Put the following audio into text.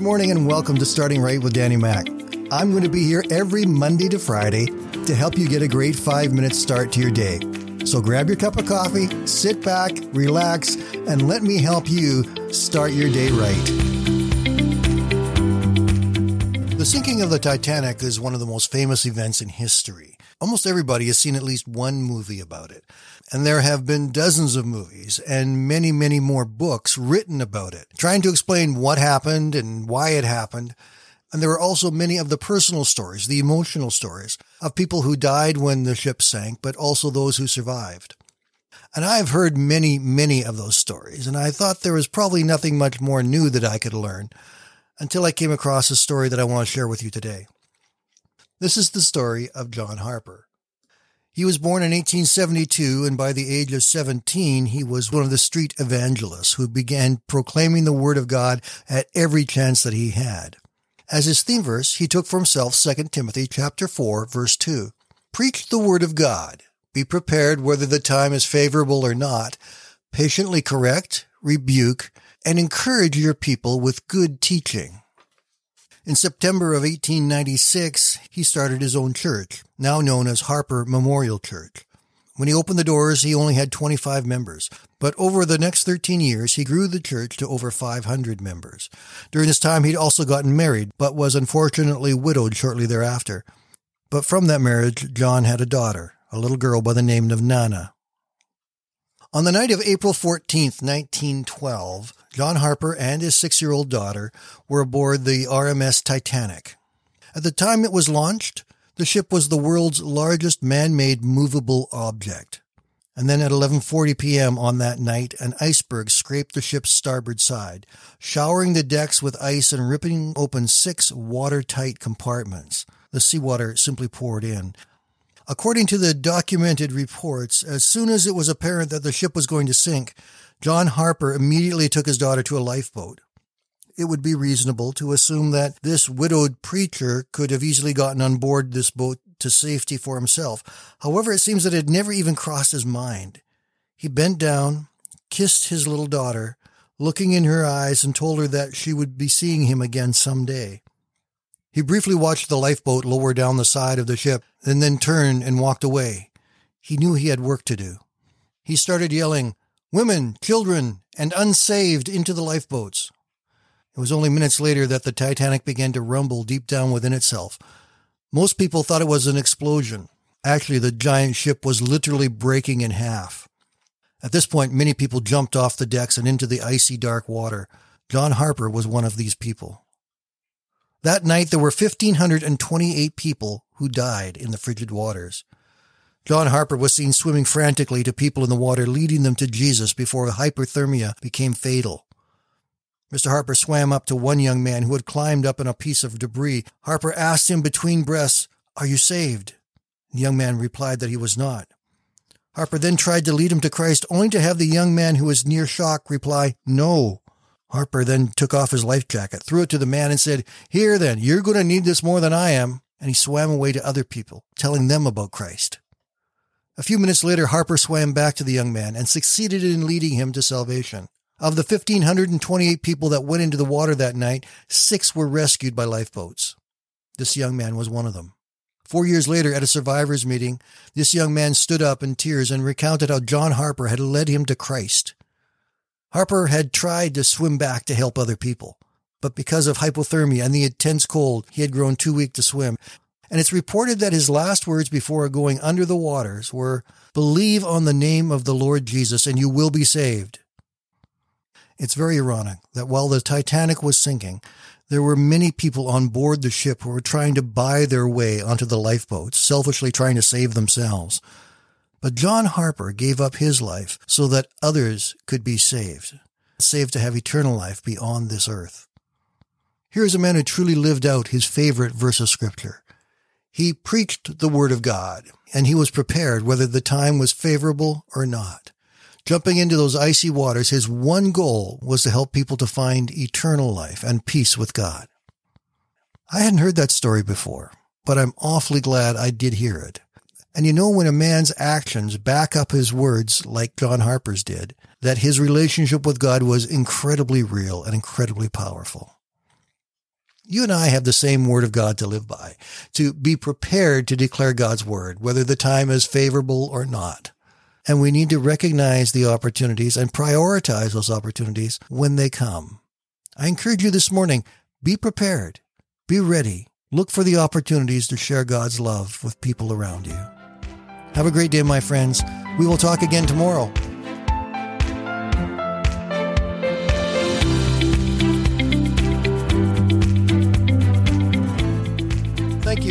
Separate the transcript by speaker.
Speaker 1: Good morning and welcome to Starting Right with Danny Mac. I'm going to be here every Monday to Friday to help you get a great five minute start to your day. So grab your cup of coffee, sit back, relax, and let me help you start your day right. The sinking of the Titanic is one of the most famous events in history. Almost everybody has seen at least one movie about it. And there have been dozens of movies and many, many more books written about it, trying to explain what happened and why it happened. And there are also many of the personal stories, the emotional stories of people who died when the ship sank, but also those who survived. And I've heard many, many of those stories, and I thought there was probably nothing much more new that I could learn until I came across a story that I want to share with you today. This is the story of John Harper. He was born in 1872, and by the age of 17, he was one of the street evangelists who began proclaiming the word of God at every chance that he had. As his theme verse, he took for himself 2 Timothy chapter 4, verse 2. Preach the word of God. Be prepared whether the time is favorable or not. Patiently correct, rebuke, and encourage your people with good teaching. In September of 1896, he started his own church, now known as Harper Memorial Church. When he opened the doors, he only had 25 members, but over the next 13 years, he grew the church to over 500 members. During this time, he'd also gotten married, but was unfortunately widowed shortly thereafter. But from that marriage, John had a daughter, a little girl by the name of Nana. On the night of April 14th, 1912, John Harper and his six year old daughter were aboard the RMS Titanic. At the time it was launched, the ship was the world's largest man made movable object. And then at 11:40 p.m. on that night, an iceberg scraped the ship's starboard side, showering the decks with ice and ripping open six watertight compartments. The seawater simply poured in. According to the documented reports, as soon as it was apparent that the ship was going to sink, John Harper immediately took his daughter to a lifeboat. It would be reasonable to assume that this widowed preacher could have easily gotten on board this boat to safety for himself. However, it seems that it never even crossed his mind. He bent down, kissed his little daughter, looking in her eyes, and told her that she would be seeing him again some day. He briefly watched the lifeboat lower down the side of the ship and then turned and walked away. He knew he had work to do. He started yelling, women, children, and unsaved into the lifeboats. It was only minutes later that the Titanic began to rumble deep down within itself. Most people thought it was an explosion. Actually, the giant ship was literally breaking in half. At this point, many people jumped off the decks and into the icy dark water. John Harper was one of these people. That night, there were 1,528 people who died in the frigid waters. John Harper was seen swimming frantically to people in the water, leading them to Jesus before hypothermia became fatal. Mr. Harper swam up to one young man who had climbed up on a piece of debris. Harper asked him between breaths, Are you saved? The young man replied that he was not. Harper then tried to lead him to Christ, only to have the young man who was near shock reply, No. Harper then took off his life jacket, threw it to the man, and said, Here then, you're going to need this more than I am. And he swam away to other people, telling them about Christ. A few minutes later, Harper swam back to the young man and succeeded in leading him to salvation. Of the 1,528 people that went into the water that night, six were rescued by lifeboats. This young man was one of them. Four years later, at a survivors meeting, this young man stood up in tears and recounted how John Harper had led him to Christ. Harper had tried to swim back to help other people, but because of hypothermia and the intense cold, he had grown too weak to swim and it's reported that his last words before going under the waters were, Believe on the name of the Lord Jesus and you will be saved. It's very ironic that while the Titanic was sinking, there were many people on board the ship who were trying to buy their way onto the lifeboats, selfishly trying to save themselves. But John Harper gave up his life so that others could be saved, saved to have eternal life beyond this earth. Here is a man who truly lived out his favorite verse of scripture. He preached the word of God, and he was prepared whether the time was favorable or not. Jumping into those icy waters, his one goal was to help people to find eternal life and peace with God. I hadn't heard that story before, but I'm awfully glad I did hear it. And you know, when a man's actions back up his words like John Harper's did, that his relationship with God was incredibly real and incredibly powerful. You and I have the same word of God to live by, to be prepared to declare God's word, whether the time is favorable or not. And we need to recognize the opportunities and prioritize those opportunities when they come. I encourage you this morning, be prepared, be ready, look for the opportunities to share God's love with people around you. Have a great day, my friends. We will talk again tomorrow.